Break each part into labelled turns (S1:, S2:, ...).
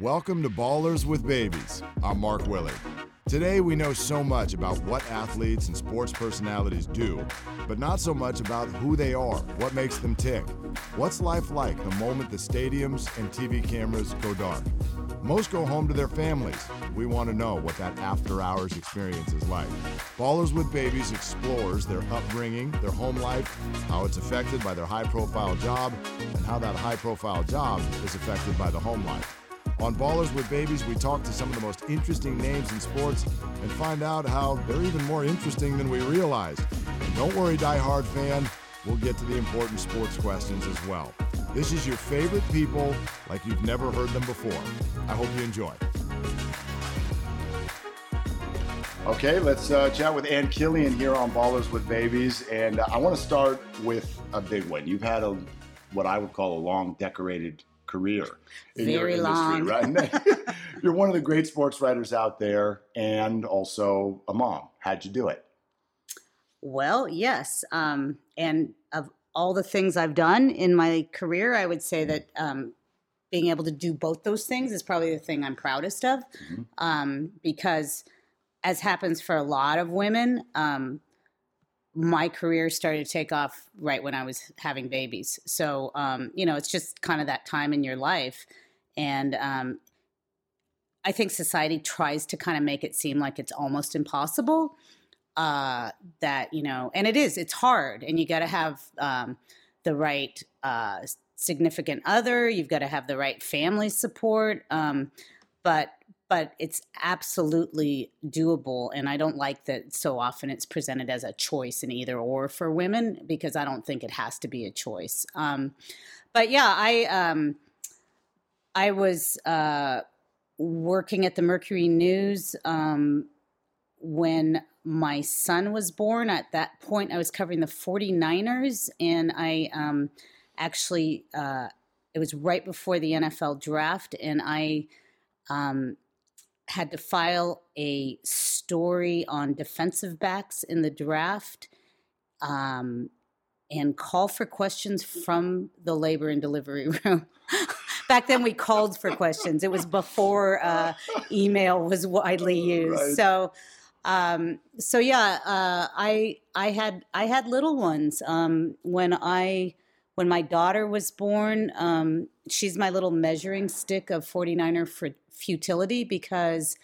S1: Welcome to Ballers with Babies. I'm Mark Willard. Today, we know so much about what athletes and sports personalities do, but not so much about who they are, what makes them tick. What's life like the moment the stadiums and TV cameras go dark? Most go home to their families. We want to know what that after hours experience is like. Ballers with Babies explores their upbringing, their home life, how it's affected by their high profile job, and how that high profile job is affected by the home life. On Ballers with Babies, we talk to some of the most interesting names in sports and find out how they're even more interesting than we realized. And don't worry, die-hard fan, we'll get to the important sports questions as well. This is your favorite people like you've never heard them before. I hope you enjoy. Okay, let's uh, chat with Ann Killion here on Ballers with Babies. And uh, I want to start with a big one. You've had a what I would call a long, decorated career
S2: in Very your industry, long.
S1: right? You're one of the great sports writers out there and also a mom. How'd you do it?
S2: Well, yes. Um, and of all the things I've done in my career, I would say that um, being able to do both those things is probably the thing I'm proudest of mm-hmm. um, because, as happens for a lot of women, um, my career started to take off right when I was having babies. So, um, you know, it's just kind of that time in your life. And um, I think society tries to kind of make it seem like it's almost impossible. Uh, that, you know, and it is, it's hard. And you got to have um, the right uh, significant other, you've got to have the right family support. Um, but but it's absolutely doable. And I don't like that so often it's presented as a choice in either or for women because I don't think it has to be a choice. Um, but yeah, I um, I was uh, working at the Mercury News um, when my son was born. At that point, I was covering the 49ers, and I um, actually uh, it was right before the NFL draft, and I um, had to file a story on defensive backs in the draft um, and call for questions from the labor and delivery room. Back then, we called for questions. It was before uh, email was widely used. Right. So, um, so yeah, uh, I I had I had little ones um, when I when my daughter was born. Um, she's my little measuring stick of 49er for futility because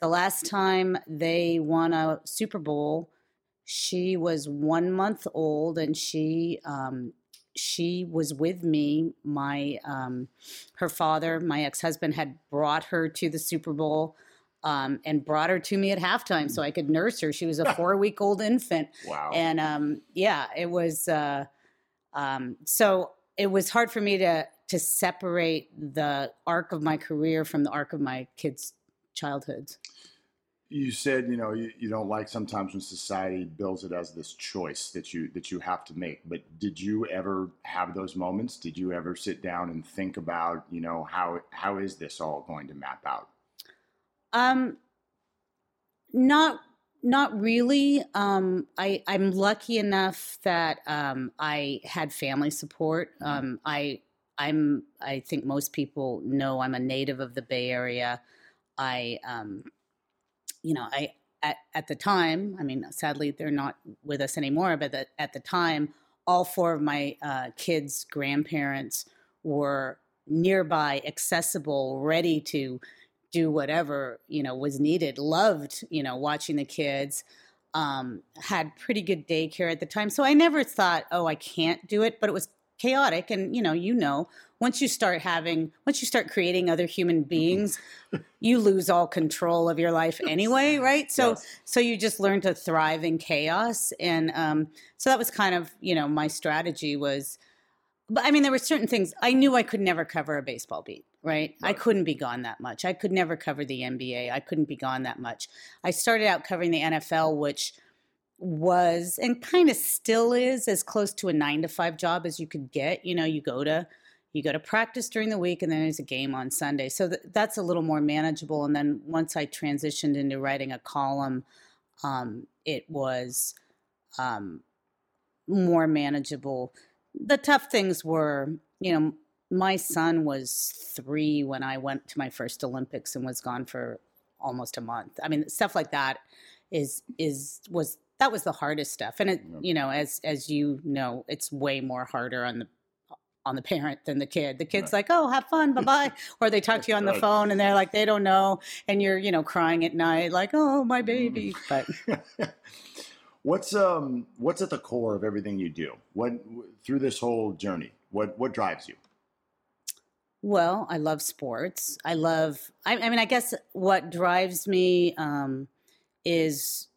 S2: the last time they won a Super Bowl, she was one month old and she um, she was with me. My um, her father, my ex husband, had brought her to the Super Bowl. Um, and brought her to me at halftime so I could nurse her. She was a four week old infant.
S1: Wow.
S2: And um, yeah, it was uh, um, so it was hard for me to to separate the arc of my career from the arc of my kids' childhoods.
S1: You said, you know, you, you don't like sometimes when society bills it as this choice that you that you have to make. But did you ever have those moments? Did you ever sit down and think about, you know, how how is this all going to map out?
S2: Um, not not really. Um, I I'm lucky enough that um, I had family support. Mm-hmm. Um, I I'm I think most people know I'm a native of the Bay Area. I um, you know, I at, at the time, I mean, sadly they're not with us anymore, but the, at the time, all four of my uh, kids' grandparents were nearby, accessible, ready to do whatever you know was needed. Loved you know watching the kids. Um, had pretty good daycare at the time, so I never thought, oh, I can't do it. But it was chaotic and you know you know once you start having once you start creating other human beings you lose all control of your life anyway right so yes. so you just learn to thrive in chaos and um, so that was kind of you know my strategy was but i mean there were certain things i knew i could never cover a baseball beat right? right i couldn't be gone that much i could never cover the nba i couldn't be gone that much i started out covering the nfl which was and kind of still is as close to a nine to five job as you could get. You know, you go to you go to practice during the week and then there's a game on Sunday. So th- that's a little more manageable. And then once I transitioned into writing a column, um, it was um, more manageable. The tough things were, you know, my son was three when I went to my first Olympics and was gone for almost a month. I mean, stuff like that is is was that was the hardest stuff. And it, you know, as as you know, it's way more harder on the on the parent than the kid. The kid's right. like, "Oh, have fun, bye bye," or they talk to you on the phone and they're like, they don't know, and you're you know crying at night like, "Oh, my baby." Mm.
S1: But what's um what's at the core of everything you do? What through this whole journey? What what drives you?
S2: Well, I love sports. I love. I, I mean, I guess what drives me um, is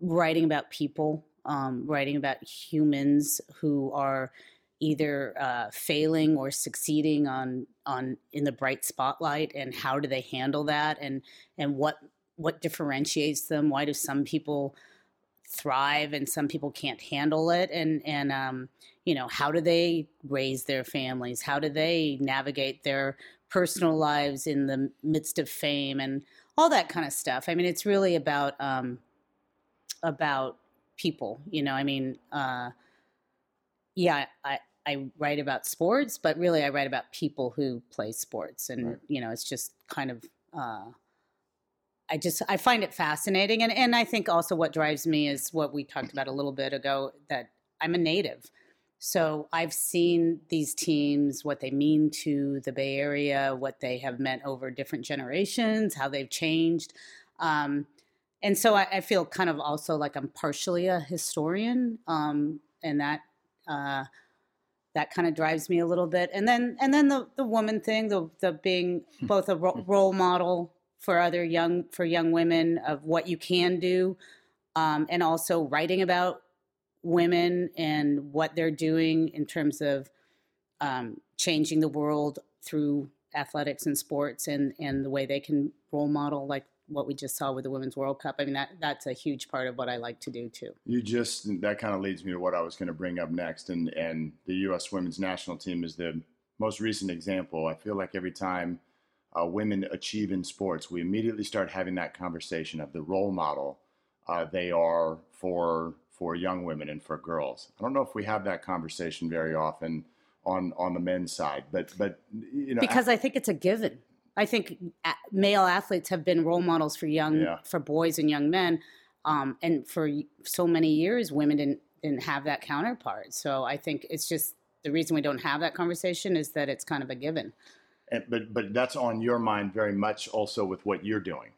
S2: writing about people, um, writing about humans who are either uh, failing or succeeding on on in the bright spotlight, and how do they handle that, and and what what differentiates them? Why do some people thrive and some people can't handle it, and and um, you know, how do they raise their families? How do they navigate their personal lives in the midst of fame and all that kind of stuff? I mean, it's really about um, about people. You know, I mean, uh, yeah, I I write about sports, but really I write about people who play sports, and right. you know, it's just kind of. Uh, I just I find it fascinating, and and I think also what drives me is what we talked about a little bit ago that I'm a native. So I've seen these teams, what they mean to the Bay Area, what they have meant over different generations, how they've changed. Um, and so I, I, feel kind of also like I'm partially a historian, um, and that uh, that kind of drives me a little bit. And then and then the the woman thing, the the being hmm. both a ro- role model for other young for young women of what you can do, um, and also writing about women and what they're doing in terms of um, changing the world through athletics and sports and and the way they can role model like what we just saw with the women's world cup. I mean that that's a huge part of what i like to do too.
S1: You just that kind of leads me to what i was going to bring up next and and the us women's national team is the most recent example. I feel like every time uh, women achieve in sports we immediately start having that conversation of the role model uh, they are for for young women and for girls. I don't know if we have that conversation very often on on the men's side, but but you know
S2: because I, I think it's a given. I think male athletes have been role models for young yeah. for boys and young men, um, and for so many years, women didn't didn't have that counterpart. So I think it's just the reason we don't have that conversation is that it's kind of a given.
S1: And, but but that's on your mind very much also with what you're doing.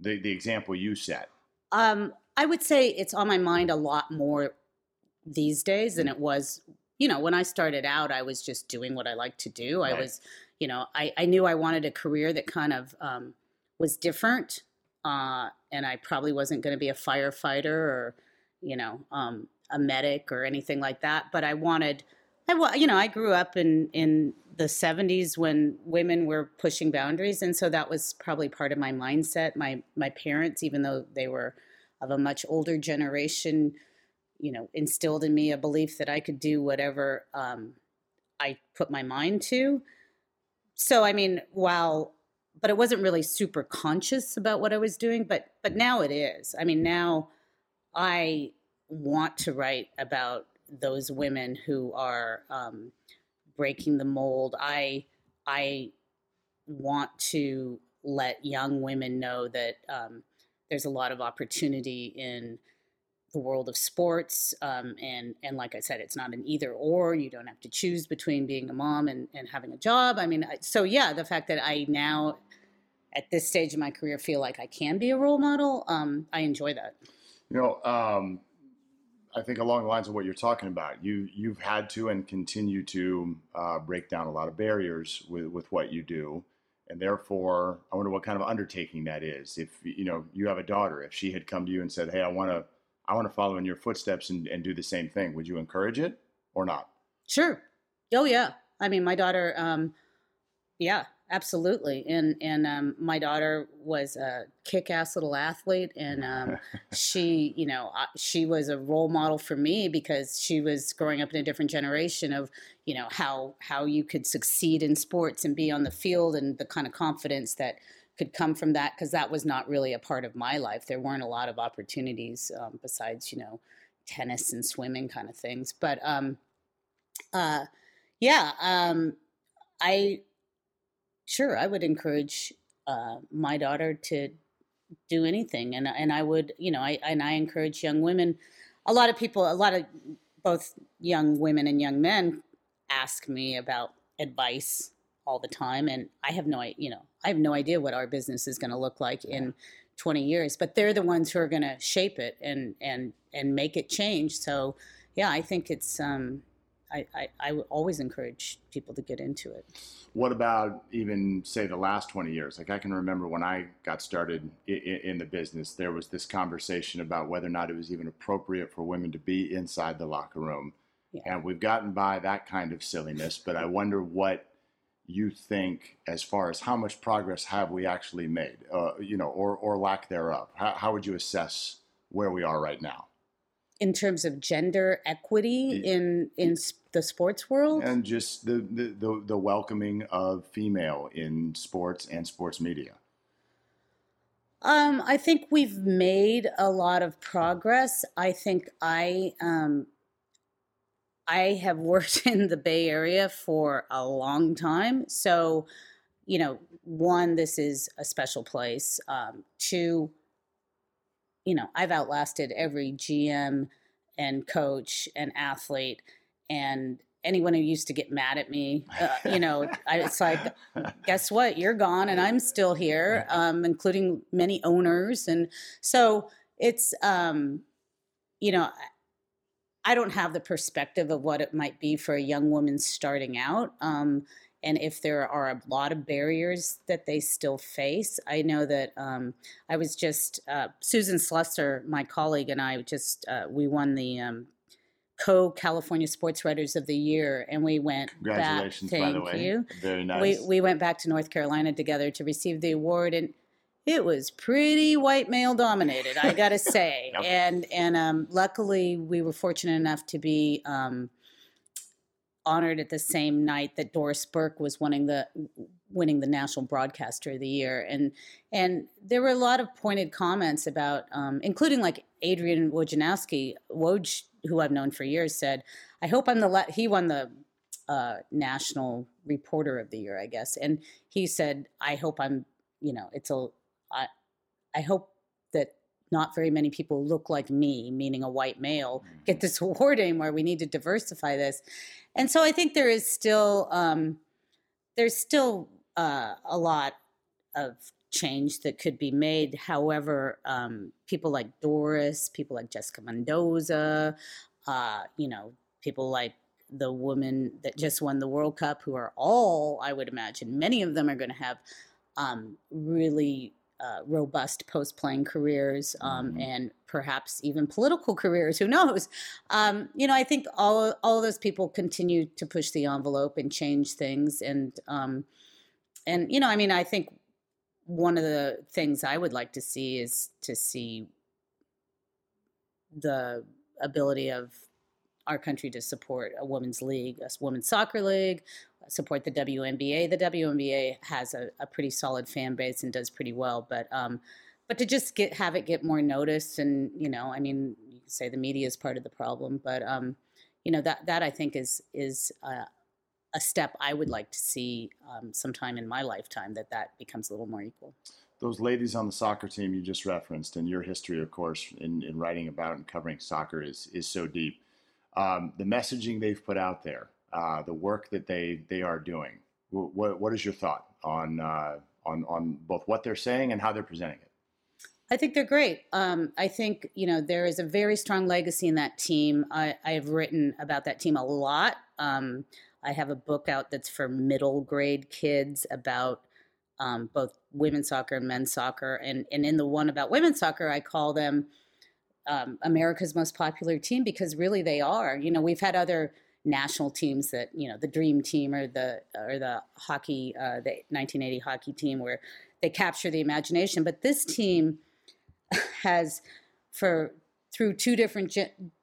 S1: The the example you set.
S2: Um, I would say it's on my mind a lot more these days than it was. You know, when I started out, I was just doing what I like to do. Right. I was, you know, I, I knew I wanted a career that kind of um, was different, uh, and I probably wasn't going to be a firefighter or, you know, um, a medic or anything like that. But I wanted, I you know, I grew up in in the 70s when women were pushing boundaries, and so that was probably part of my mindset. My my parents, even though they were of a much older generation, you know, instilled in me a belief that I could do whatever um, I put my mind to. So, I mean, while, but it wasn't really super conscious about what I was doing, but but now it is. I mean, now I want to write about those women who are um, breaking the mold. I I want to let young women know that um, there's a lot of opportunity in the world of sports um, and and like i said it's not an either or. You don't have to choose between being a mom and, and having a job. I mean so yeah the fact that i now at this stage of my career feel like i can be a role model um, i enjoy that.
S1: You know um, i think along the lines of what you're talking about you you've had to and continue to uh, break down a lot of barriers with, with what you do. And therefore i wonder what kind of undertaking that is. If you know you have a daughter if she had come to you and said hey i want to i want to follow in your footsteps and, and do the same thing would you encourage it or not?
S2: Sure. Oh yeah. I mean my daughter um yeah absolutely and and um, my daughter was a kick-ass little athlete and um, she you know she was a role model for me because she was growing up in a different generation of you know how how you could succeed in sports and be on the field and the kind of confidence that could come from that because that was not really a part of my life. There weren't a lot of opportunities um, besides you know tennis and swimming kind of things but um uh yeah um I sure I would encourage uh, my daughter to do anything, and and I would you know I and I encourage young women. A lot of people, a lot of both young women and young men ask me about advice all the time and i have no you know i have no idea what our business is going to look like in 20 years but they're the ones who are going to shape it and and and make it change so yeah i think it's um I, I, I always encourage people to get into it.
S1: What about even say the last 20 years? Like I can remember when I got started in, in, the business, there was this conversation about whether or not it was even appropriate for women to be inside the locker room. Yeah. And we've gotten by that kind of silliness, but I wonder what you think as far as how much progress have we actually made, uh, you know, or, or lack thereof? How, how would you assess where we are right now?
S2: In terms of gender equity in in the sports world,
S1: and just the, the, the, the welcoming of female in sports and sports media.
S2: Um, I think we've made a lot of progress. I think I um, I have worked in the Bay Area for a long time. So, you know, one, this is a special place. Um, two, you know, I've outlasted every GM and coach and athlete and anyone who used to get mad at me. Uh, you know, I, it's like, guess what? You're gone and I'm still here, um, including many owners. And so it's, um, you know, I don't have the perspective of what it might be for a young woman starting out. Um, and if there are a lot of barriers that they still face. I know that um, I was just, uh, Susan Slusser, my colleague, and I just, uh, we won the um, co California Sports Writers of the Year, and we went
S1: Congratulations,
S2: back. Thank
S1: by the way.
S2: you.
S1: Very nice.
S2: We, we went back to North Carolina together to receive the award. And it was pretty white male dominated, I gotta say. yep. And and um, luckily, we were fortunate enough to be um, honored at the same night that Doris Burke was winning the winning the National Broadcaster of the Year. And and there were a lot of pointed comments about, um, including like Adrian Wojnarowski, Woj, who I've known for years, said, "I hope I'm the le-. he won the." Uh, national reporter of the year, I guess, and he said, "I hope I'm, you know, it's a I, I hope not very many people look like me, meaning a white male, get this award anymore. We need to diversify this. And so I think there is still um, there's still uh, a lot of change that could be made. However, um, people like Doris, people like Jessica Mendoza, uh, you know, people like the woman that just won the World Cup, who are all, I would imagine, many of them are going to have um, really uh, robust post playing careers um, mm-hmm. and perhaps even political careers. Who knows? Um, you know, I think all all of those people continue to push the envelope and change things. And um, and you know, I mean, I think one of the things I would like to see is to see the ability of our country to support a women's league, a women's soccer league, support the WNBA. The WNBA has a, a pretty solid fan base and does pretty well, but um, but to just get have it get more noticed, and you know, I mean, you can say the media is part of the problem, but um, you know that that I think is is uh, a step I would like to see um, sometime in my lifetime that that becomes a little more equal.
S1: Those ladies on the soccer team you just referenced, and your history, of course, in, in writing about and covering soccer is is so deep. Um, the messaging they've put out there uh, the work that they they are doing. What what is your thought on uh, on on both what they're saying and how they're presenting it?
S2: I think they're great. Um, I think you know there is a very strong legacy in that team. I, have written about that team a lot. Um, I have a book out that's for middle grade kids about um, both women's soccer and men's soccer, and and in the one about women's soccer, I call them um, America's most popular team because really they are. You know, we've had other national teams that you know the dream team or the or the hockey uh, the 1980 hockey team where they capture the imagination but this team has for through two different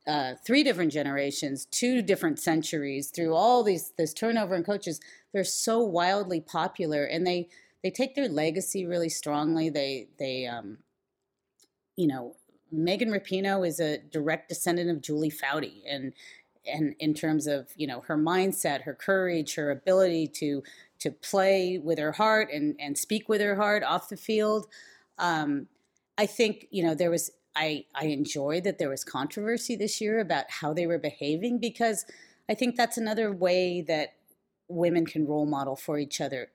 S2: uh, three different generations two different centuries through all these this turnover in coaches they're so wildly popular and they they take their legacy really strongly they they um you know Megan Rapinoe is a direct descendant of Julie Foudy, and and in terms of you know her mindset her courage her ability to to play with her heart and and speak with her heart off the field. Um, I think you know there was I I enjoyed that there was controversy this year about how they were behaving because I think that's another way that women can role model for each other.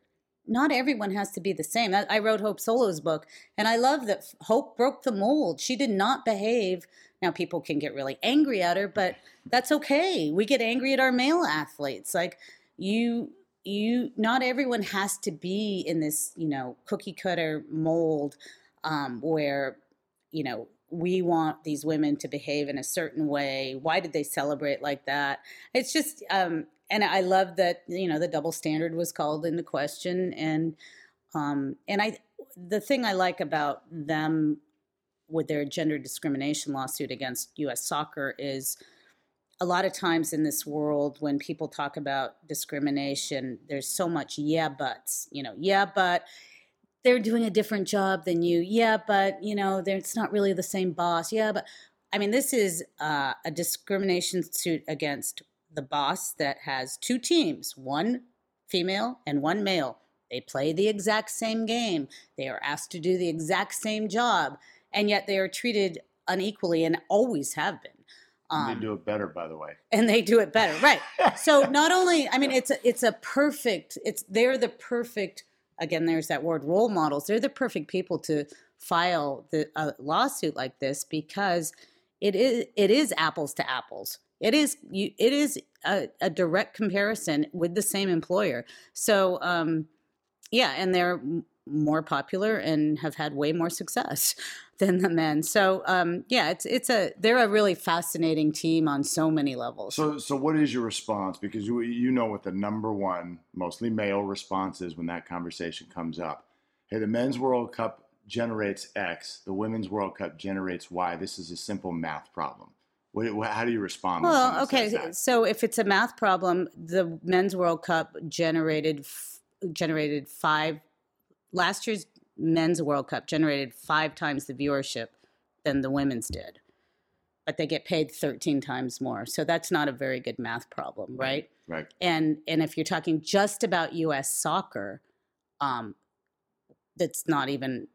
S2: Not everyone has to be the same. I, I wrote Hope Solo's book, and I love that Hope broke the mold. She did not behave. Now people can get really angry at her, but that's okay. We get angry at our male athletes. Like you you not everyone has to be in this you know cookie cutter mold um, where you know we want these women to behave in a certain way why did they celebrate like that it's just um, and i love that you know the double standard was called into question and um, and i the thing i like about them with their gender discrimination lawsuit against us soccer is a lot of times in this world when people talk about discrimination there's so much yeah buts you know yeah but they're doing a different job than you. Yeah but you know it's not really the same boss. Yeah but i mean this is uh, a discrimination suit against the boss that has two teams one female and one male they play the exact same game they are asked to do the exact same job and yet they are treated unequally and always have been
S1: um, they do it better, by the way.
S2: And they do it better, right? so not only, I mean, it's a, it's a perfect. It's they're the perfect. Again, there's that word role models. They're the perfect people to file the a lawsuit like this because it is it is apples to apples. It is you. It is a, a direct comparison with the same employer. So um, yeah, and they're more popular and have had way more success than the men. So um, yeah, it's it's a they're a really fascinating team on so many levels.
S1: So so what is your response? Because you you know what the number one mostly male response is when that conversation comes up. Hey, the men's World Cup generates X, the women's World Cup generates Y. This is a simple math problem. What, how do you respond?
S2: Well, okay, so if it's a math problem, the men's World Cup generated generated five last year's men's World Cup generated five times the viewership than the women's did, but they get paid 13 times more. So that's not a very good math problem, right?
S1: Right.
S2: And and if you're talking just about U.S. soccer, um, that's not even.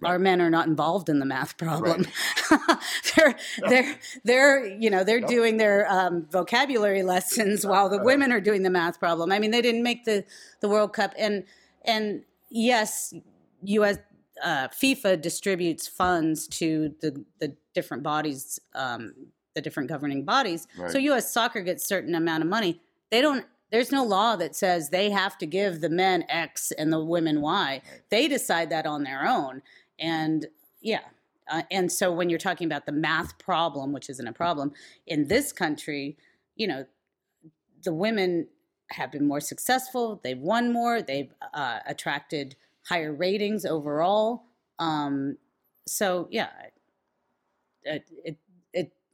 S2: Right. Our men are not involved in the math problem. Right. they're they're they're you know they're doing their um, vocabulary lessons while the women are doing the math problem. I mean, they didn't make the the World Cup, and and yes, U.S. Uh, FIFA distributes funds to the the different bodies, um, the different governing bodies. Right. So U.S. Soccer gets certain amount of money. They don't. There's no law that says they have to give the men X and the women Y. They decide that on their own. And yeah, uh, and so when you're talking about the math problem, which isn't a problem in this country, you know, the women have been more successful. They've won more. They've uh, attracted higher ratings overall. Um, so yeah, it, it,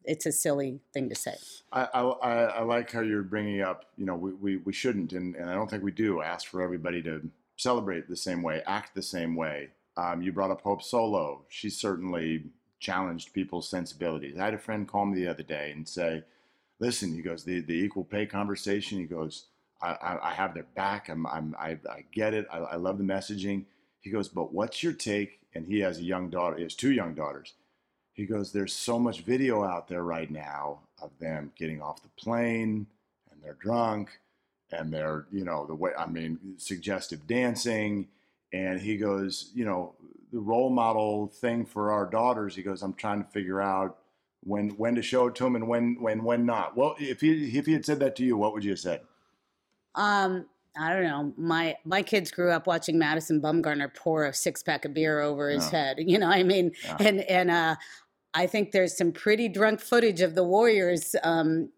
S2: it's a silly thing to say.
S1: I, I, I like how you're bringing up. You know, we, we, we shouldn't, and, and I don't think we do ask for everybody to celebrate the same way, act the same way. Um, you brought up Hope Solo. She certainly challenged people's sensibilities. I had a friend call me the other day and say, "Listen," he goes, "the the equal pay conversation." He goes, I, I, have their back. I'm, I'm, I, I get it. I, I love the messaging. He goes, but what's your take? And he has a young daughter. He has two young daughters. He goes, there's so much video out there right now of them getting off the plane and they're drunk and they're, you know, the way, I mean, suggestive dancing. And he goes, you know, the role model thing for our daughters. He goes, I'm trying to figure out when when to show it to them and when when when not. Well, if he if he had said that to you, what would you have said?
S2: Um, I don't know. My my kids grew up watching Madison Bumgarner pour a six pack of beer over his yeah. head. You know, I mean, yeah. and and uh, I think there's some pretty drunk footage of the Warriors um,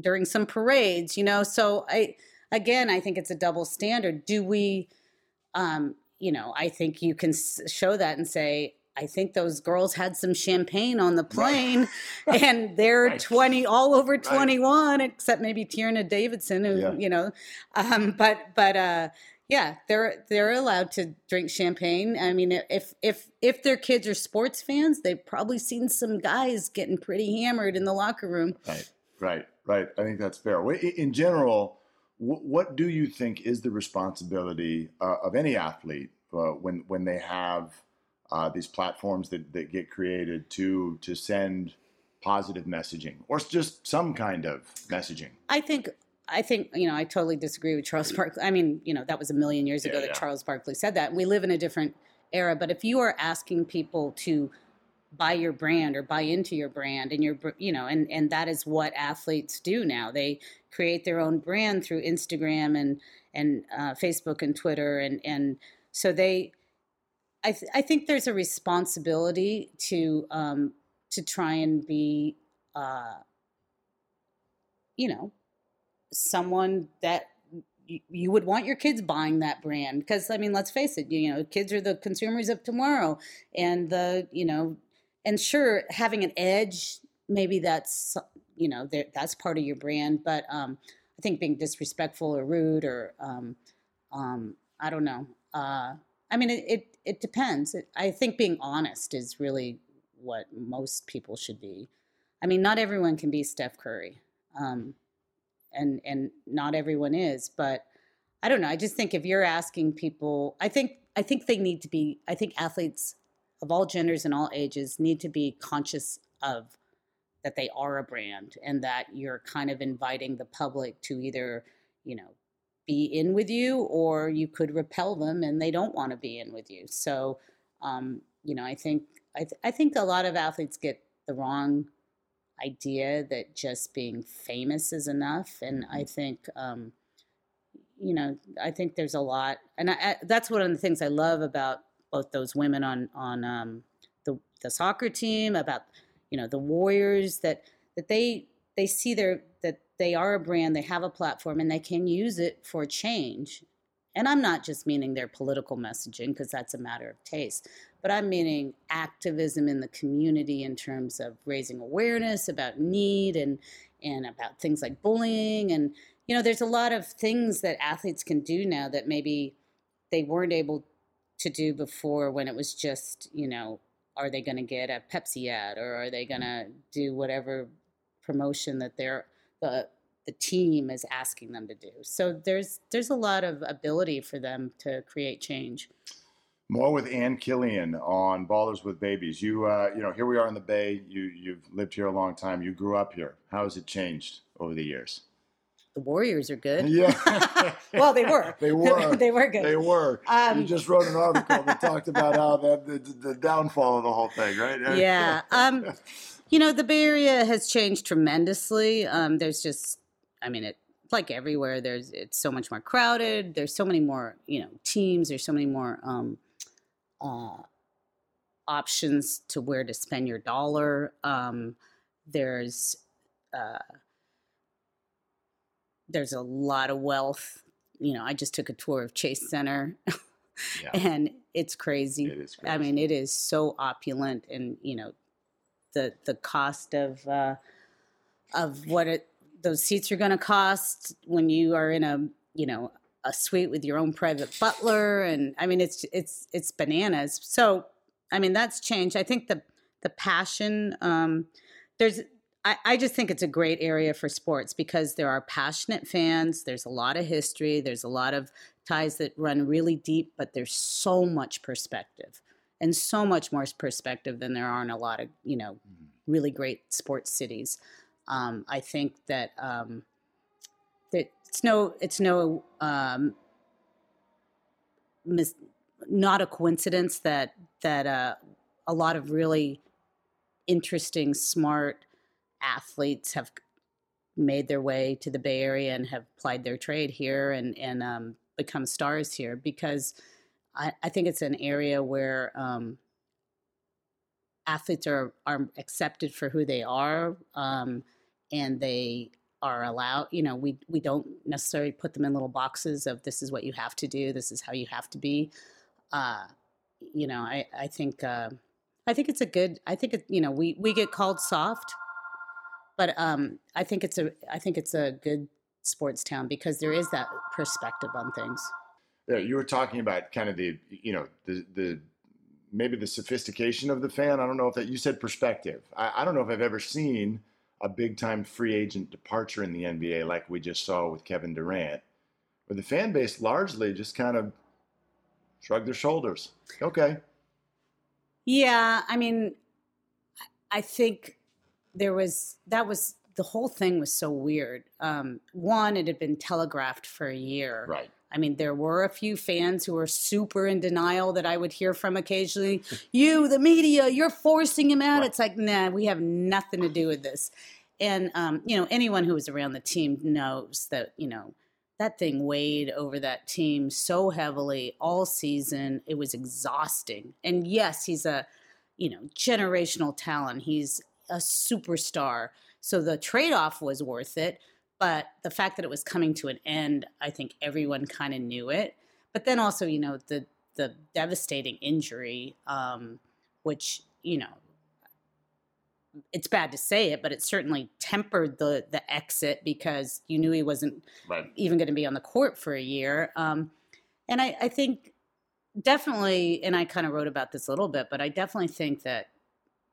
S2: during some parades. You know, so I again, I think it's a double standard. Do we, um, you know, I think you can show that and say, I think those girls had some champagne on the plane, right. and they're right. twenty, all over right. except maybe Tierney Davidson, who yeah. you know, um, but but uh, yeah, they're they're allowed to drink champagne. I mean, if if if their kids are sports fans, they've probably seen some guys getting pretty hammered in the locker room.
S1: Right, right, right. I think that's fair. In general, What, do you think is the responsibility uh, of any athlete uh, when when they have uh, these platforms that, that get created to to send positive messaging or just some kind of messaging?
S2: I think I think you know I totally disagree with Charles Barkley. I mean, you know, that was a million years ago
S1: Yeah,
S2: that
S1: yeah.
S2: Charles Barkley said that. We live in a different era, but if you are asking people to buy your brand or buy into your brand and your you know and and that is what athletes do now they create their own brand through instagram and and uh, facebook and twitter and and so they i th- i think there's a responsibility to um to try and be uh you know someone that you would want your kids buying that brand. Because i mean let's face it you know kids are the consumers of tomorrow. And the you know and sure having an edge maybe that's you know that's part of your brand. But um i think being disrespectful or rude or um um i don't know. Uh i mean it it, it depends. I think being honest is really what most people should be. I mean not everyone can be steph curry. Um and and not everyone is but i don't know i just think if you're asking people i think i think they need to be i think athletes of all genders and all ages need to be conscious of that they are a brand and that you're kind of inviting the public to either you know be in with you or you could repel them and they don't want to be in with you. So um, you know i think I, th- I think a lot of athletes get the wrong idea that just being famous is enough and i think um, you know i think there's a lot and I, I, that's one of the things i love about both those women on on um, the the soccer team about you know the warriors that that they they see their that they are a brand they have a platform and they can use it for change. And i'm not just meaning their political messaging because that's a matter of taste but i'm meaning activism in the community in terms of raising awareness about need and and about things like bullying. And you know there's a lot of things that athletes can do now that maybe they weren't able to do before when it was just you know are they going to get a pepsi ad or are they going to do whatever promotion that they're the the team is asking them to do? So there's there's a lot of ability for them to create change
S1: More with Ann Killion on Ballers with Babies. You, uh, you know, here we are in the Bay. You, you've lived here a long time. You grew up here. How has it changed over the years?
S2: the warriors are good
S1: Yeah.
S2: well they were
S1: They were.
S2: they were good
S1: They were.
S2: Um,
S1: you just wrote an article that talked about how that the, the downfall of the whole thing, right?
S2: yeah. Um, you know, the Bay Area has changed tremendously. Um, there's just, I mean, it like everywhere. There's it's so much more crowded. There's so many more, you know, teams. There's so many more um, uh, options to where to spend your dollar. Um, there's uh, there's a lot of wealth. You know, I just took a tour of Chase Center,
S1: Yeah.
S2: and it's crazy.
S1: It is
S2: I mean, it is so opulent, and you know, the the cost of uh, of what it those seats are going to cost when you are in a you know a suite with your own private butler, and I mean, it's it's it's bananas. So, I mean, that's changed. I think the the passion um, there's. I, I just think it's a great area for sports because there are passionate fans. There's a lot of history. There's a lot of ties that run really deep, but there's so much perspective and so much more perspective than there are in a lot of you know really great sports cities. Um, I think that um, that it's no it's no um, mis- not a coincidence that that uh, a lot of really interesting, smart athletes have made their way to the Bay Area and have plied their trade here and and um, become stars here because I, I think it's an area where um, athletes are are accepted for who they are um, and they are allowed you know we we don't necessarily put them in little boxes of this is what you have to do this is how you have to be uh, you know I I think uh, I think it's a good I think it, you know we we get called soft but um, I think it's a I think it's a good sports town because there is that perspective on things.
S1: Yeah, you were talking about kind of the, you know, the the maybe the sophistication of the fan. I don't know if that you said perspective. I, I don't know if I've ever seen a big time free agent departure in the NBA like we just saw with Kevin Durant. where the fan base largely just kind of shrugged their shoulders. Okay.
S2: Yeah, I mean, I think there was that was the whole thing was so weird. Um, one, it had been telegraphed for a year.
S1: Right.
S2: I mean, there were a few fans who were super in denial that I would hear from occasionally. you, the media, you're forcing him out.
S1: Right.
S2: It's like, nah, we have nothing to do with this. And um, you know, anyone who was around the team knows that you know that thing weighed over that team so heavily all season. It was exhausting. And yes, he's a you know generational talent. He's a superstar. So the trade off was worth it. But the fact that it was coming to an end, I think everyone kind of knew it. But then also, you know, the the devastating injury, um, which you know, it's bad to say it, but it certainly tempered the the exit because you knew he wasn't
S1: Right.
S2: even going to be on the court for a year. Um, and I, I think definitely, and I kind of wrote about this a little bit, but I definitely think that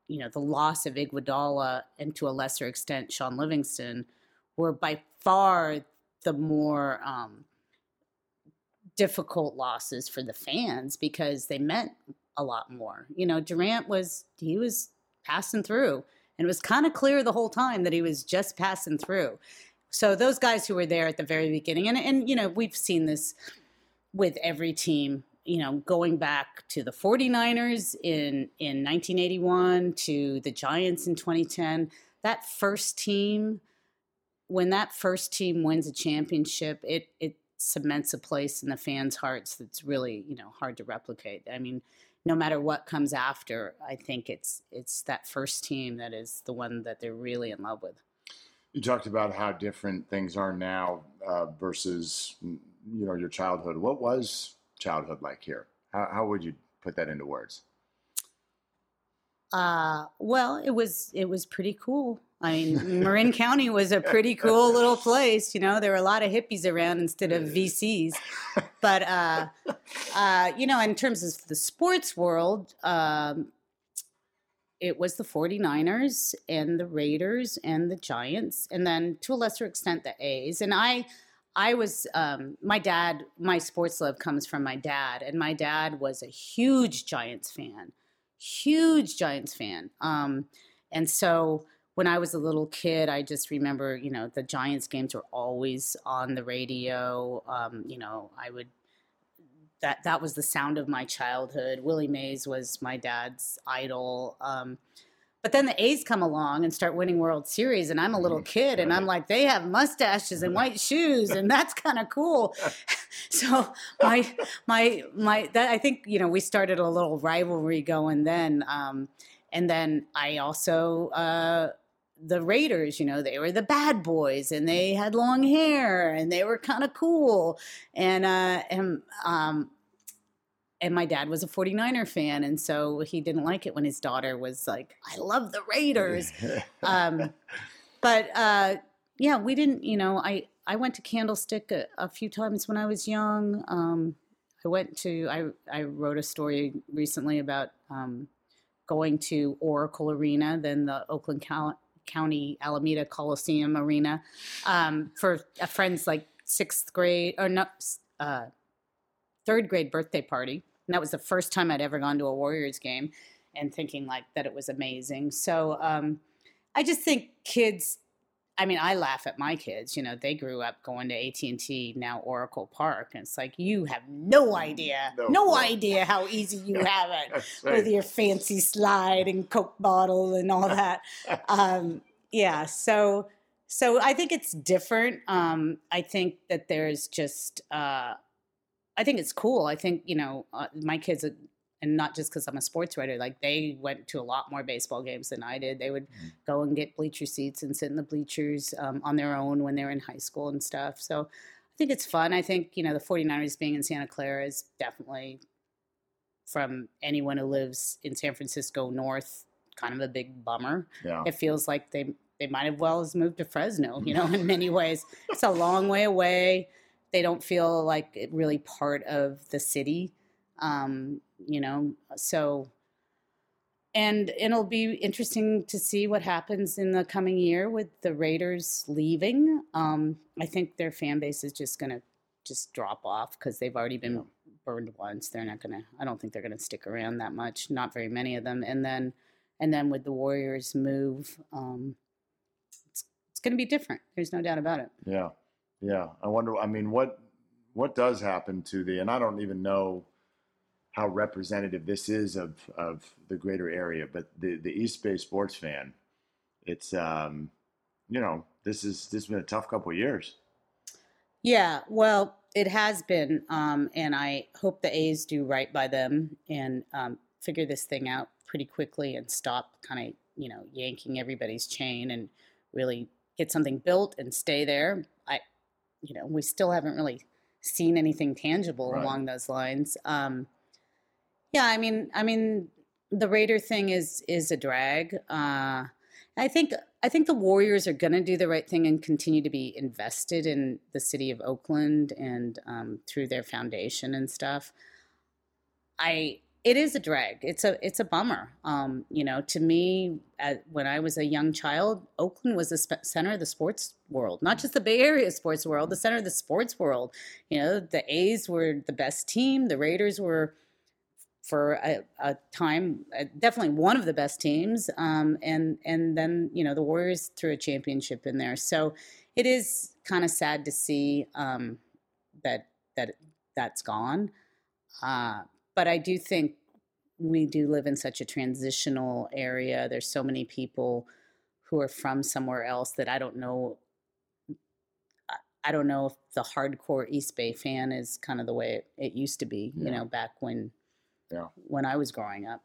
S2: you know the loss of Iguodala and to a lesser extent Shaun Livingston were by far the more um, difficult losses for the fans because they meant a lot more. You know, Durant was he was passing through, and it was kind of clear the whole time that he was just passing through. So those guys who were there at the very beginning, and and you know we've seen this with every team. You know, going back to the 49ers in in 1981 to the Giants in 2010, that first team when that first team wins a championship, it it cements a place in the fans' hearts that's really you know hard to replicate. I mean, no matter what comes after, I think it's it's that first team that is the one that they're really in love with.
S1: You talked about how different things are now uh, versus you know your childhood. What was childhood like here? How, how would you put that into words?
S2: Uh, well, it was it was pretty cool. I mean, Marin County was a pretty cool little place. You know, there were a lot of hippies around instead of VCs. But uh, uh, you know, in terms of the sports world, um, it was the 49ers and the Raiders and the Giants, and then to a lesser extent the A's. And I, I was um, my dad. My sports love comes from my dad, and my dad was a huge Giants fan, huge Giants fan. Um, and so when I was a little kid, I just remember, you know, the Giants games were always on the radio. Um, you know, I would that that was the sound of my childhood. Willie Mays was my dad's idol. Um, but then the A's come along and start winning World Series, and I'm a little kid, and I'm like, they have mustaches and white shoes, and that's kind of cool. so my my my that I think you know we started a little rivalry going then, um, and then I also. Uh, the Raiders, you know, they were the bad boys and they had long hair and they were kind of cool. And, uh, and, um, and my dad was a 49er fan. And so he didn't like it when his daughter was like, I love the Raiders. um, but, uh, yeah, we didn't, you know, I, I went to Candlestick a, a few times when I was young. Um, I went to, I, I wrote a story recently about, um, going to Oracle Arena, then the Oakland Cal- County Alameda Coliseum Arena um, for a friend's like sixth grade or no, uh, third grade birthday party. And that was the first time I'd ever gone to a Warriors game and thinking like that it was amazing. So um, I just think kids, I mean, I laugh at my kids, you know, they grew up going to AT&T, now Oracle Park. And it's like, you have no idea,
S1: No
S2: no, idea how easy you have it
S1: That's
S2: with your fancy slide and Coke bottle and all that. um, yeah, so so I think it's different. Um, I think that there's just uh, I think it's cool. I think you know uh, my kids, uh, and not just because I'm a sports writer, like they went to a lot more baseball games than I did. They would
S1: Mm.
S2: go and get bleacher seats and sit in the bleachers um, on their own when they were in high school and stuff. So I think it's fun. I think you know the 49ers being in Santa Clara is definitely from anyone who lives in San Francisco North, kind of a big bummer.
S1: yeah.
S2: It feels like they they might have well as moved to Fresno, you know, in many ways. It's a long way away. They don't feel like it really part of the city, um, you know. So, and it'll be interesting to see what happens in the coming year with the Raiders leaving. Um, I think their fan base is just going to just drop off because they've already been burned once. They're not gonna. I don't think they're gonna stick around that much. Not very many of them. And then, and then with the Warriors move, um, it's it's gonna be different. There's no doubt about it.
S1: Yeah, yeah. I wonder. I mean, what what does happen to the? And I don't even know how representative this is of of the greater area, but the the East Bay sports fan, it's um, you know, this is this has been a tough couple of years.
S2: Yeah, well, it has been, um, and I hope the A's do right by them and um, figure this thing out pretty quickly and stop kind of you know yanking everybody's chain and really get something built and stay there. I, you know, we still haven't really seen anything tangible
S1: Right.
S2: along those lines. Um, yeah, I mean, I mean, the Raider thing is is a drag. Uh, I think I think the Warriors are going to do the right thing and continue to be invested in the city of Oakland and um, through their foundation and stuff. I it is a drag. It's a it's a bummer. Um, you know, to me, at, when I was a young child, Oakland was the spe- center of the sports world, not just the Bay Area sports world, the center of the sports world. You know, the A's were the best team. The Raiders were for a, a time uh, definitely one of the best teams um, and and then you know the warriors threw a championship in there. So it is kind of sad to see um, that that that's gone. Uh, but i do think we do live in such a transitional area. There's so many people who are from somewhere else that i don't know I- don't know if the hardcore East Bay fan is kind of the way it, it used to be, you
S1: Yeah.
S2: know, back when
S1: Yeah.
S2: when I was growing up.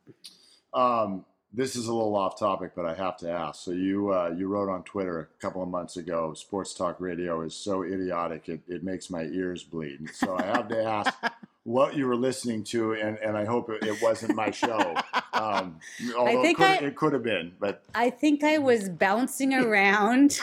S1: Um, this is a little off topic, but I have to ask. So you uh, you wrote on Twitter a couple of months ago, sports talk radio is so idiotic it, it makes my ears bleed. So I have to ask what you were listening to, and, and I hope it, it wasn't my show. Um, although
S2: think
S1: it,
S2: I-
S1: could, it could have been, but
S2: I think I was bouncing around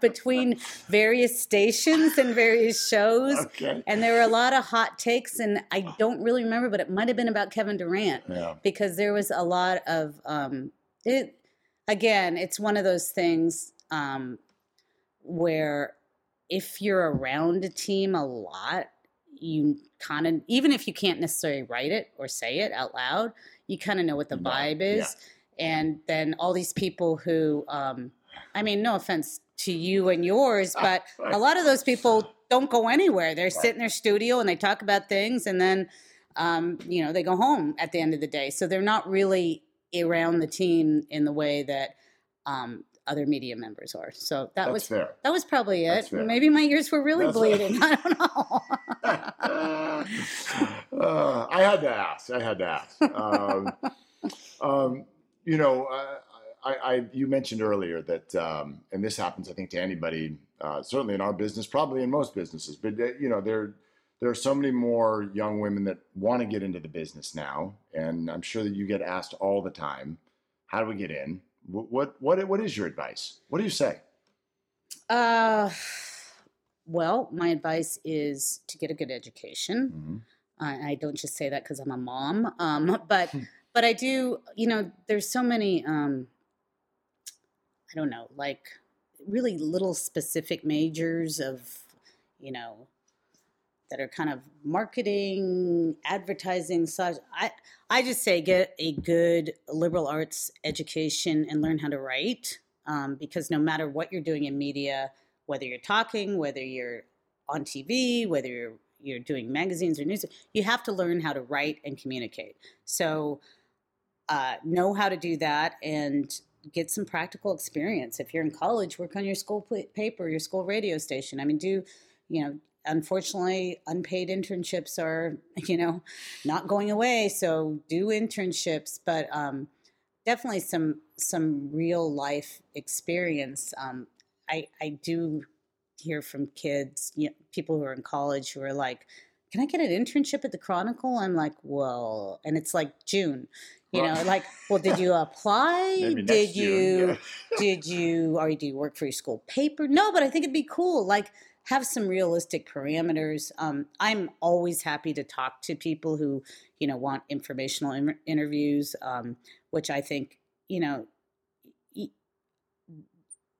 S2: between various stations and various shows.
S1: okay.
S2: And there were a lot of hot takes, and I don't really remember, but it might have been about Kevin Durant.
S1: Yeah.
S2: because there was a lot of um, it. Again, it's one of those things um, where if you're around a team a lot, you kind of even if you can't necessarily write it or say it out loud, you kind of know what the vibe
S1: yeah.
S2: is. And then all these people who, um, I mean, no offense to you and yours, but a lot of those people don't go anywhere. They're sit in their studio and they talk about things, and then um, you know they go home at the end of the day. So they're not really around the team in the way that um, other media members are. So that
S1: That's
S2: was
S1: fair.
S2: that was probably it. Maybe my ears were really
S1: That's-
S2: bleeding. I don't know.
S1: uh, I had to ask. I had to ask. Um, um, you know, uh, I, I you mentioned earlier that, um, and this happens, I think, to anybody, uh, certainly in our business, probably in most businesses. But uh, you know, there there are so many more young women that want to get into the business now, and I'm sure that you get asked all the time, "How do we get in?" What what what, is your advice? What do you say?
S2: Uh, well, my advice is to get a good education.
S1: Mhm.
S2: I, I don't just say that because I'm a mom, um, but
S1: Hmm.
S2: but I do. You know, there's so many. Um, I don't know, like really little specific majors of, you know, that are kind of marketing, advertising, such. I I just say get a good liberal arts education and learn how to write, um, because no matter what you're doing in media, whether you're talking, whether you're on TV, whether you're you're doing magazines or news, you have to learn how to write and communicate. So uh, know how to do that and get some practical experience. If you're in college, work on your school paper, your school radio station. I mean, do you know? Unfortunately, unpaid internships are you know not going away. So do internships, but um, definitely some some real life experience. Um, I I do hear from kids, you know, people who are in college who are like, "Can I get an internship at the Chronicle?" I'm like, "Well," and it's like June, you know, like, "Well, did you apply? Did you
S1: June.
S2: did you or do you work for your school paper? No, but I think it'd be cool. Like have some realistic parameters. Um, I'm always happy to talk to people who you know want informational in- interviews, um, which I think you know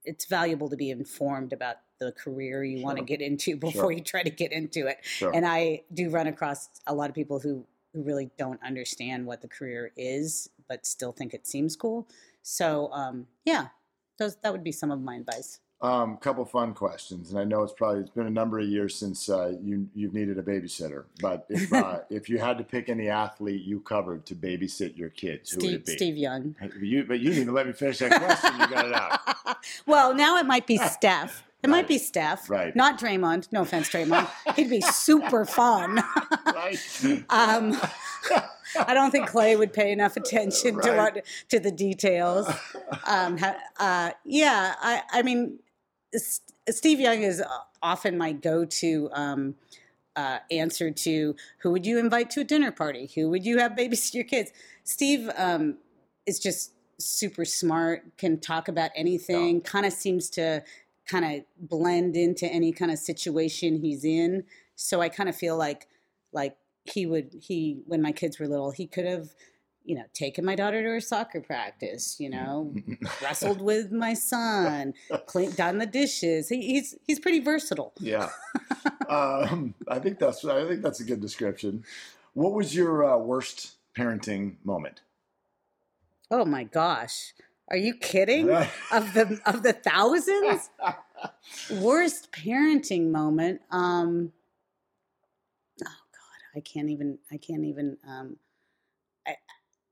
S2: it's valuable to be informed about the career you want to get into before
S1: Sure.
S2: you try to get into it.
S1: Sure.
S2: And I do run across a lot of people who who really don't understand what the career is, but still think it seems cool. So um, yeah, those that would be some of my advice.
S1: Um, couple fun questions, and I know it's probably it's been a number of years since uh, you you've needed a babysitter. But if uh, if you had to pick any athlete you covered to babysit your kids, who would
S2: Steve
S1: it be?
S2: Steve Young.
S1: You, but you didn't even let me finish that question. You got it out.
S2: well, now it might be Steph. It
S1: Right.
S2: might be Steph,
S1: Right.
S2: Not Draymond. No offense, Draymond. He'd be super fun.
S1: Right.
S2: Um, I don't think Klay would pay enough attention to what to the details. Um, uh, yeah, I, I mean, Steve Young is often my go-to um, uh, answer to who would you invite to a dinner party? Who would you have babysit your kids? Steve um, is just super smart, can talk about anything, kind of seems to kind of blend into any kind of situation he's in. So I kind of feel like like he would he when my kids were little, he could have you know taken my daughter to her soccer practice, you know, wrestled with my son, cleaned, done the dishes. He, he's he's pretty versatile.
S1: Yeah, um, I think that's I think that's a good description. What was your uh, worst parenting moment?
S2: Oh my gosh. Are you kidding? of the of the thousands? Worst parenting moment. Um Oh god, I can't even I can't even um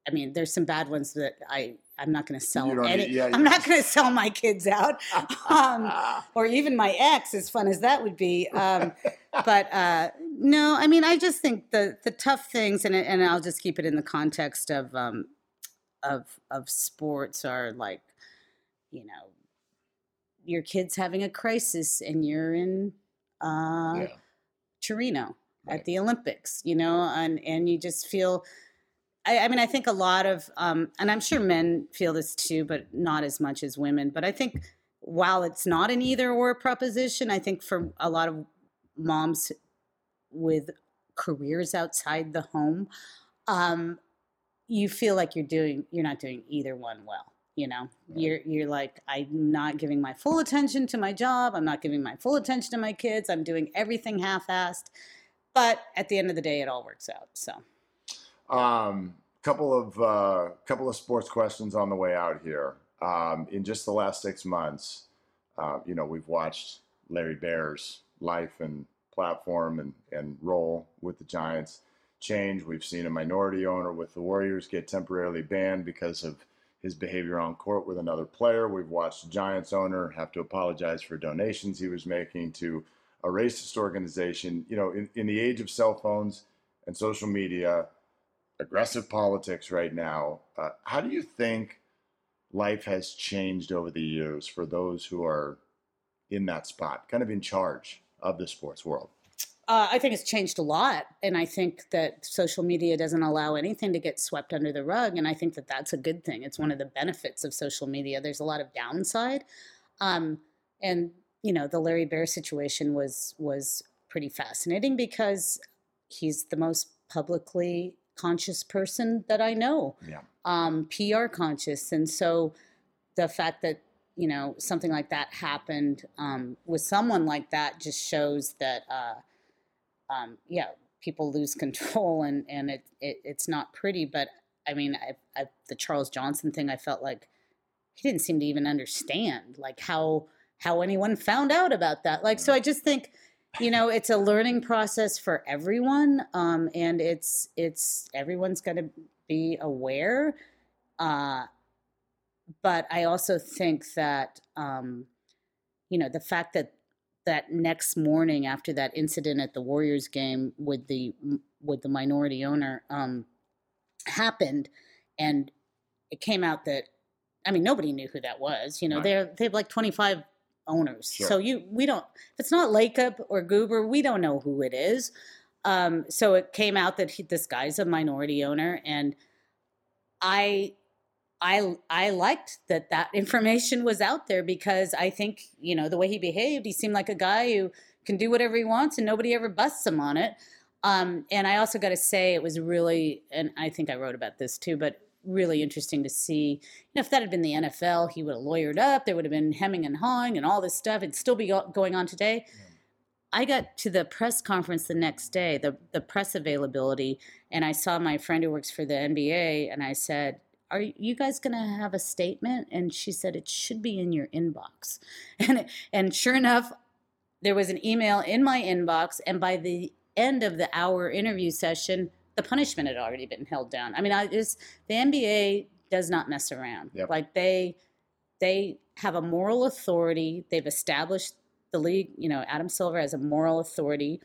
S2: I mean there's some bad ones that I I'm not going to sell any
S1: yeah,
S2: I'm not going to sell my kids out. um or even my ex as fun as that would be. Um but uh no, I mean I just think the the tough things and and I'll just keep it in the context of um of of sports are like you know your kid's having a crisis and you're in uh
S1: yeah.
S2: Torino
S1: Right.
S2: at the Olympics, you know, and and you just feel. I, I mean, I think a lot of, um, and I'm sure men feel this too, but not as much as women. But I think while it's not an either or proposition, I think for a lot of moms with careers outside the home, um, you feel like you're doing, you're not doing either one well. You know,
S1: Right.
S2: you're you're like, I'm not giving my full attention to my job. I'm not giving my full attention to my kids. I'm doing everything half-assed. But at the end of the day, it all works out. So.
S1: Um, couple of uh, couple of sports questions on the way out here. Um, in just the last six months, uh, you know, we've watched Larry Baer's life and platform and, and role with the Giants change. We've seen a minority owner with the Warriors get temporarily banned because of his behavior on court with another player. We've watched Giants owner have to apologize for donations he was making to a racist organization. You know, in, in the age of cell phones and social media, aggressive politics right now. Uh, how do you think life has changed over the years for those who are in that spot, kind of in charge of the sports world?
S2: Uh, I think it's changed a lot, and I think that social media doesn't allow anything to get swept under the rug, and I think that that's a good thing. It's one of the benefits of social media. There's a lot of downside, um, and you know the Larry Baer situation was was pretty fascinating because he's the most publicly conscious person that I know,
S1: Yeah.
S2: um, PR conscious, and so the fact that you know something like that happened um, with someone like that just shows that. Uh, um, yeah, people lose control and and it, it it's not pretty. But I mean, I, I, the Charles Johnson thing, I felt like he didn't seem to even understand like how how anyone found out about that. Like, so I just think, you know, it's a learning process for everyone, um, and it's it's everyone's going to be aware. Uh, but I also think that um, you know the fact that that next morning after that incident at the Warriors game with the with the minority owner um, happened, and it came out that I mean nobody knew who that was. You know
S1: Right.
S2: they're they have like twenty five owners,
S1: Sure.
S2: so you we don't if it's not Lacob or Guber, we don't know who it is. Um, so it came out that he, this guy's a minority owner, and I I I liked that that information was out there because I think you know the way he behaved, he seemed like a guy who can do whatever he wants and nobody ever busts him on it. Um, and I also got to say it was really, and I think I wrote about this too, but really interesting to see. You know, if that had been the NFL, he would have lawyered up. There would have been hemming and hawing and all this stuff. It'd still be going on today. Yeah. I got to the press conference the next day, the the press availability, and I saw my friend who works for the NBA, and I said, "Are you guys going to have a statement?" And she said, "It should be in your inbox." And and sure enough, there was an email in my inbox, and by the end of the hour interview session, the punishment had already been held down. I mean, I just the NBA does not mess around. Yep. Like they they have a moral authority. They've established the league. You know, Adam Silver has a moral authority.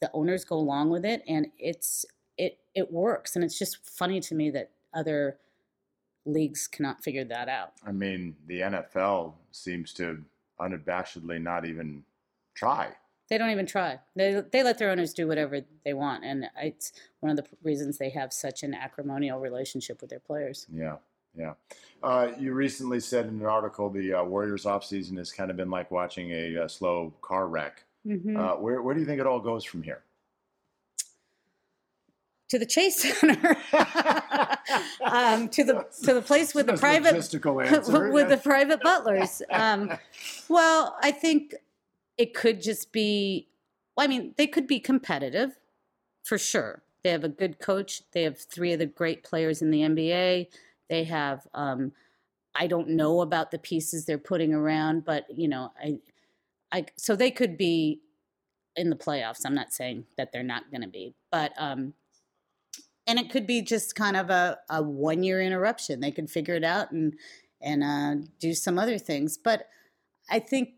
S2: The owners go along with it, and it's it it works. And it's just funny to me that other leagues cannot figure that out.
S1: I mean, the NFL seems to unabashedly not even try.
S2: They don't even try. They they let their owners do whatever they want, and it's one of the reasons they have such an acrimonial relationship with their players.
S1: Yeah, yeah. Uh, you recently said in an article the uh, Warriors offseason has kind of been like watching a, a uh, slow car wreck. Mm-hmm. Uh, where where do you think it all goes from here?
S2: to the Chase Center, um, to the to the place with the private with the private butlers. Um, well, I think it could just be, well, I mean, they could be competitive for sure. They have a good coach. They have three of the great players in the NBA. They have, um, I don't know about the pieces they're putting around, but you know, I, I, so they could be in the playoffs. I'm not saying that they're not going to be, but, um, and it could be just kind of a, a one year interruption. They could figure it out and, and, uh, do some other things. But I think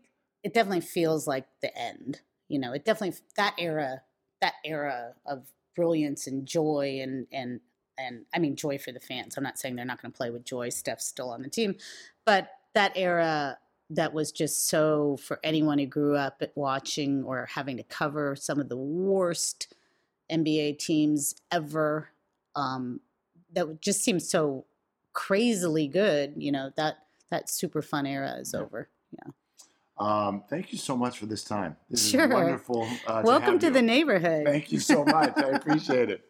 S2: it definitely feels like the end. You know, it definitely that era, that era of brilliance and joy and and and I mean joy for the fans. I'm not saying they're not going to play with joy. Steph's still on the team, but that era that was just so for anyone who grew up at watching or having to cover some of the worst NBA teams ever. Um, that just seems so crazily good. You know that that super fun era is over. Yeah.
S1: Um, thank you so much for this time. This
S2: sure.
S1: is wonderful.
S2: Uh, Welcome to, to the neighborhood.
S1: Thank you so much. I appreciate it.